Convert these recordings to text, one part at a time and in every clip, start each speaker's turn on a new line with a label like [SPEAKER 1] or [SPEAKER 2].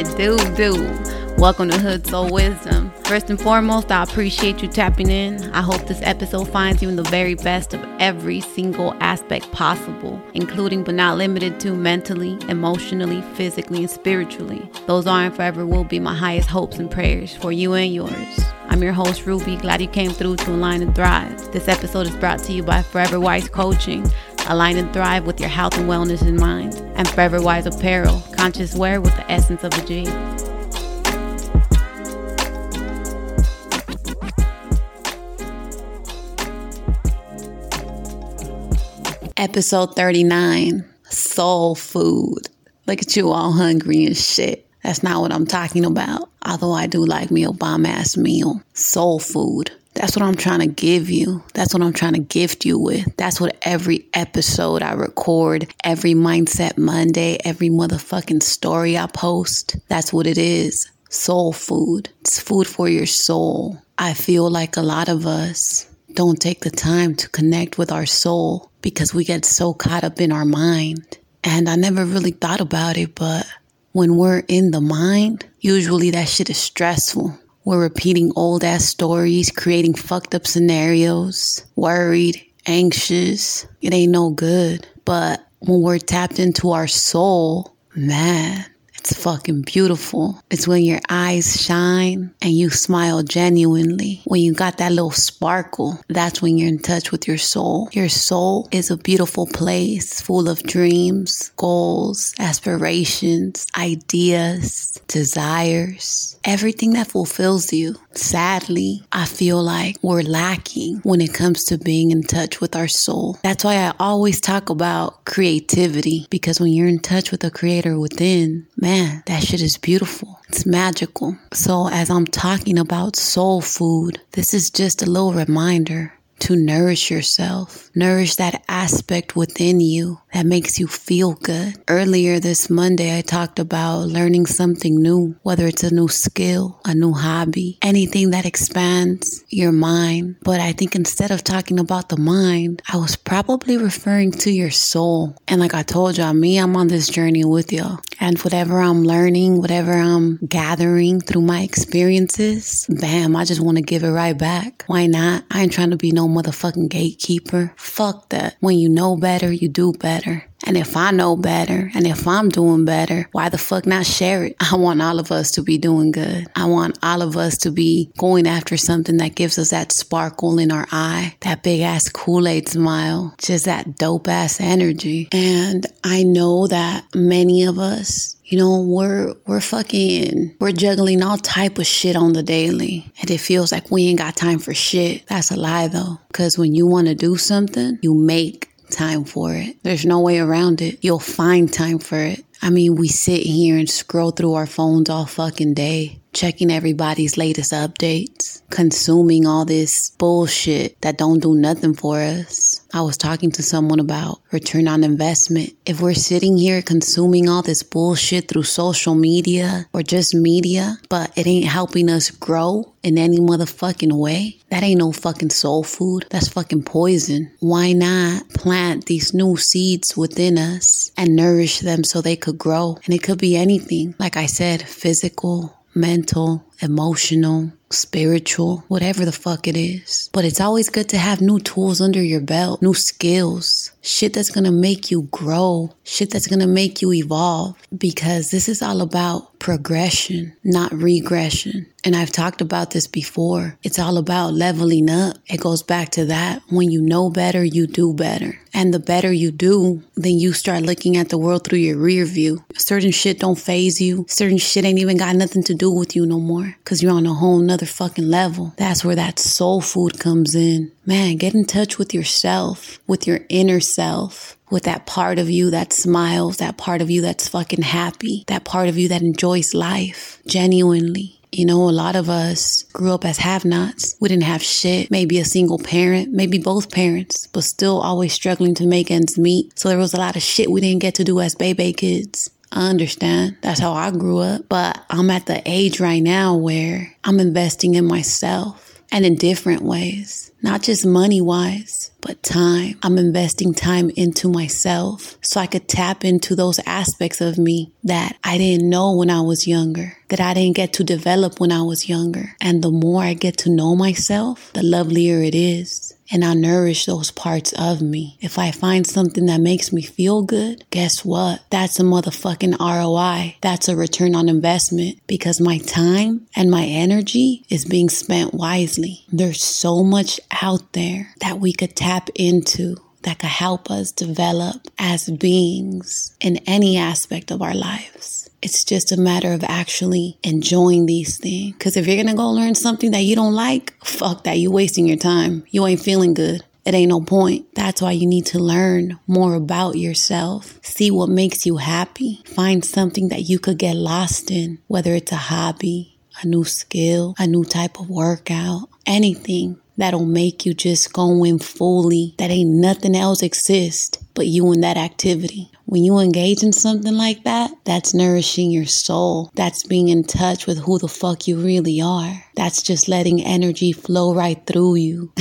[SPEAKER 1] It do, do. Welcome to Hood Soul Wisdom. First and foremost, I appreciate you tapping in. I hope this episode finds you in the very best of every single aspect possible, including but not limited to mentally, emotionally, physically, and spiritually. Those are and forever will be my highest hopes and prayers for you and yours. I'm your host, Ruby. Glad you came through to Align and Thrive. This episode is brought to you by Forever Wise Coaching. Align and thrive with your health and wellness in mind. And Forever Wise Apparel, conscious wear with the essence of a G. Episode 39 Soul Food. Look at you all hungry and shit. That's not what I'm talking about. Although I do like me a bomb ass meal. Soul food. That's what I'm trying to give you. That's what I'm trying to gift you with. That's what every episode I record, every Mindset Monday, every motherfucking story I post, that's what it is. Soul food. It's food for your soul. I feel like a lot of us don't take the time to connect with our soul because we get so caught up in our mind. And I never really thought about it, but when we're in the mind, usually that shit is stressful. We're repeating old ass stories, creating fucked up scenarios, worried, anxious. It ain't no good. But when we're tapped into our soul, man, it's fucking beautiful. It's when your eyes shine and you smile genuinely. When you got that little sparkle, that's when you're in touch with your soul. Your soul is a beautiful place full of dreams, goals, aspirations, ideas, desires, everything that fulfills you. Sadly, I feel like we're lacking when it comes to being in touch with our soul. That's why I always talk about creativity because when you're in touch with the creator within, man, that shit is beautiful. It's magical. So, as I'm talking about soul food, this is just a little reminder to nourish yourself, nourish that aspect within you that makes you feel good. Earlier this Monday, I talked about learning something new, whether it's a new skill, a new hobby, anything that expands your mind. But I think instead of talking about the mind, I was probably referring to your soul. And like I told y'all, me, I'm on this journey with y'all. And whatever I'm learning, whatever I'm gathering through my experiences, bam, I just want to give it right back. Why not? I ain't trying to be no motherfucking gatekeeper. Fuck that. When you know better, you do better. And if I know better and if I'm doing better, why the fuck not share it? I want all of us to be doing good. I want all of us to be going after something that gives us that sparkle in our eye, that big ass Kool Aid smile, just that dope ass energy. And I know that many of us you know, we're we're fucking we're juggling all type of shit on the daily. And it feels like we ain't got time for shit. That's a lie though. Cause when you want to do something, you make time for it. There's no way around it. You'll find time for it. I mean, we sit here and scroll through our phones all fucking day, checking everybody's latest updates, consuming all this bullshit that don't do nothing for us. I was talking to someone about return on investment. If we're sitting here consuming all this bullshit through social media or just media, but it ain't helping us grow in any motherfucking way, that ain't no fucking soul food. That's fucking poison. Why not plant these new seeds within us and nourish them so they could grow? And it could be anything. Like I said, physical, mental, emotional, spiritual, whatever the fuck it is. But it's always good to have new tools under your belt, new skills, shit that's gonna make you grow, shit that's gonna make you evolve, because this is all about progression, not regression. And I've talked about this before. It's all about leveling up. It goes back to that. When you know better, you do better. And the better you do, then you start looking at the world through your rear view. Certain shit don't faze you. Certain shit ain't even got nothing to do with you no more. Cause you're on a whole nother fucking level. That's where that soul food comes in. Man, get in touch with yourself, with your inner self with that part of you that smiles, that part of you that's fucking happy, that part of you that enjoys life genuinely. You know, a lot of us grew up as have nots. We didn't have shit. Maybe a single parent, maybe both parents, but still always struggling to make ends meet. So there was a lot of shit we didn't get to do as baby kids. I understand. That's how I grew up. But I'm at the age right now where I'm investing in myself and in different ways. not just money wise, but time. I'm investing time into myself so I could tap into those aspects of me that I didn't know when I was younger, that I didn't get to develop when I was younger. And the more I get to know myself, the lovelier it is and I nourish those parts of me. If I find something that makes me feel good, guess what? That's a motherfucking ROI. That's a return on investment because my time and my energy is being spent wisely. There's so much out there that we could tap into that could help us develop as beings in any aspect of our lives. It's just a matter of actually enjoying these things. Because if you're going to go learn something that you don't like, fuck that. You're wasting your time. You ain't feeling good. It ain't no point. That's why you need to learn more about yourself. See what makes you happy. Find something that you could get lost in, whether it's a hobby, a new skill, a new type of workout, anything that'll make you just go in fully. That ain't nothing else exist but you in that activity. When you engage in something like that, that's nourishing your soul. That's being in touch with who the fuck you really are. That's just letting energy flow right through you.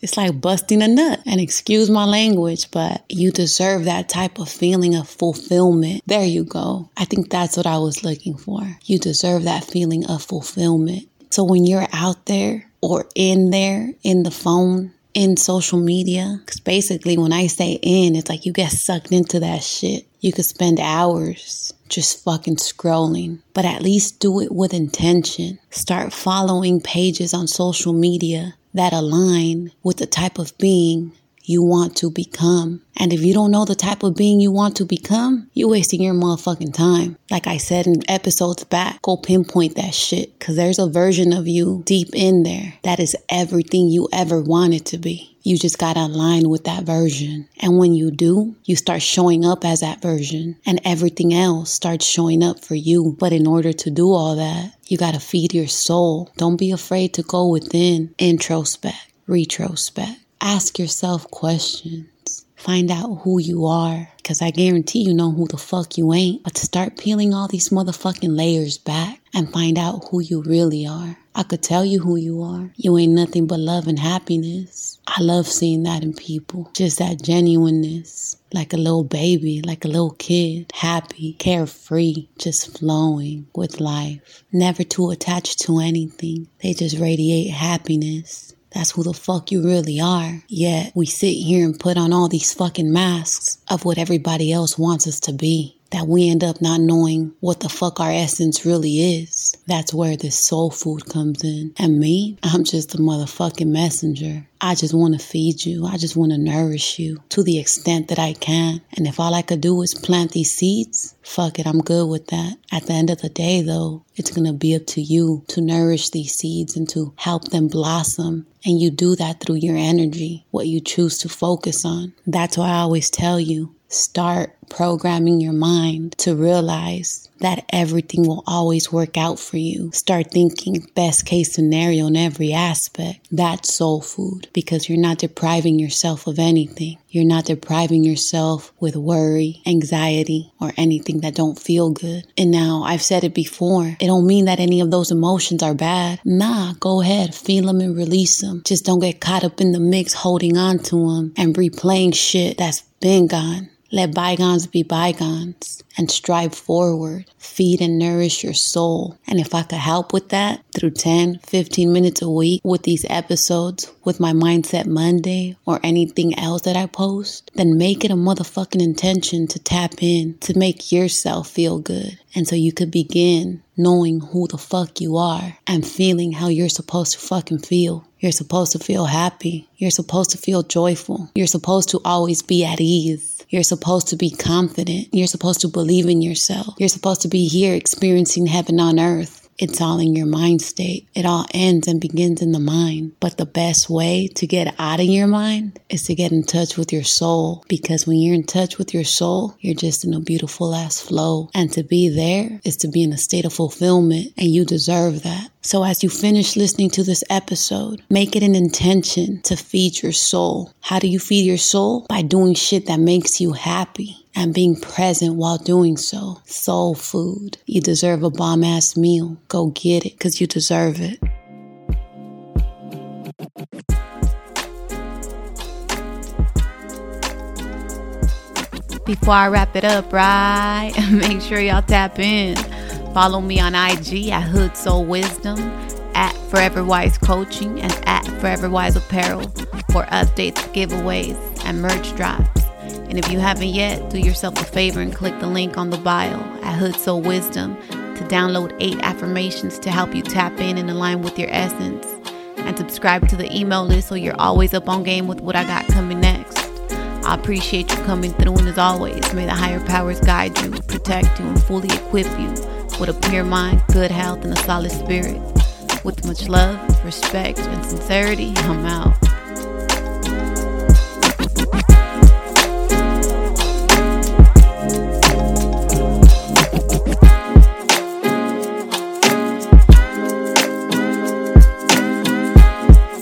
[SPEAKER 1] it's like busting a nut. And excuse my language, but you deserve that type of feeling of fulfillment. There you go. I think that's what I was looking for. You deserve that feeling of fulfillment. So when you're out there or in there in the phone, in social media, because basically when I say in, it's like you get sucked into that shit. You could spend hours just fucking scrolling, but at least do it with intention. Start following pages on social media that align with the type of being you want to become. And if you don't know the type of being you want to become, you're wasting your motherfucking time. Like I said in episodes back, go pinpoint that shit. Cause there's a version of you deep in there that is everything you ever wanted to be. You just gotta align with that version. And when you do, you start showing up as that version and everything else starts showing up for you. But in order to do all that, you gotta feed your soul. Don't be afraid to go within, introspect, retrospect Ask yourself questions. Find out who you are. Because I guarantee you know who the fuck you ain't. But to start peeling all these motherfucking layers back and find out who you really are. I could tell you who you are. You ain't nothing but love and happiness. I love seeing that in people. Just that genuineness. Like a little baby, like a little kid. Happy, carefree, just flowing with life. Never too attached to anything. They just radiate happiness. That's who the fuck you really are. Yet we sit here and put on all these fucking masks of what everybody else wants us to be. That we end up not knowing what the fuck our essence really is. That's where this soul food comes in. And me, I'm just a motherfucking messenger. I just want to feed you. I just want to nourish you to the extent that I can. And if all I could do is plant these seeds, fuck it, I'm good with that. At the end of the day, though, it's going to be up to you to nourish these seeds and to help them blossom and you do that through your energy, what you choose to focus on. That's why I always tell you start programming your mind to realize that everything will always work out for you. Start thinking best case scenario in every aspect. That's soul food because you're not depriving yourself of anything. You're not depriving yourself with worry, anxiety, or anything that don't feel good. And now I've said it before. It don't mean that any of those emotions are bad. Nah, go ahead, feel them and release them. Just don't get caught up in the mix holding on to them and replaying shit that's been gone. Let bygones be bygones and strive forward. Feed and nourish your soul. And if I could help with that through 10, 15 minutes a week with these episodes, with my Mindset Monday or anything else that I post, then make it a motherfucking intention to tap in to make yourself feel good. And so you could begin knowing who the fuck you are and feeling how you're supposed to fucking feel. You're supposed to feel happy. You're supposed to feel joyful. You're supposed to always be at ease. You're supposed to be confident. You're supposed to believe in yourself. You're supposed to be here experiencing heaven on earth. It's all in your mind state. It all ends and begins in the mind. But the best way to get out of your mind is to get in touch with your soul. Because when you're in touch with your soul, you're just in a beautiful ass flow. And to be there is to be in a state of fulfillment. And you deserve that. So as you finish listening to this episode, make it an intention to feed your soul. How do you feed your soul? By doing shit that makes you happy and being present while doing so. Soul food. You deserve a bomb ass meal. Go get it because you deserve it. Before I wrap it up, right? Make sure y'all tap in. Follow me on IG at Hood Soul Wisdom, at Forever Wise Coaching, and at Forever Wise Apparel for updates, giveaways, and merch drops. And if you haven't yet, do yourself a favor and click the link on the bio at Hood Soul Wisdom to download eight affirmations to help you tap in and align with your essence. And subscribe to the email list so you're always up on game with what I got coming next. I appreciate you coming through, and as always, may the higher powers guide you, protect you, and fully equip you with a pure mind, good health, and a solid spirit. With much love, respect, and sincerity, I'm out.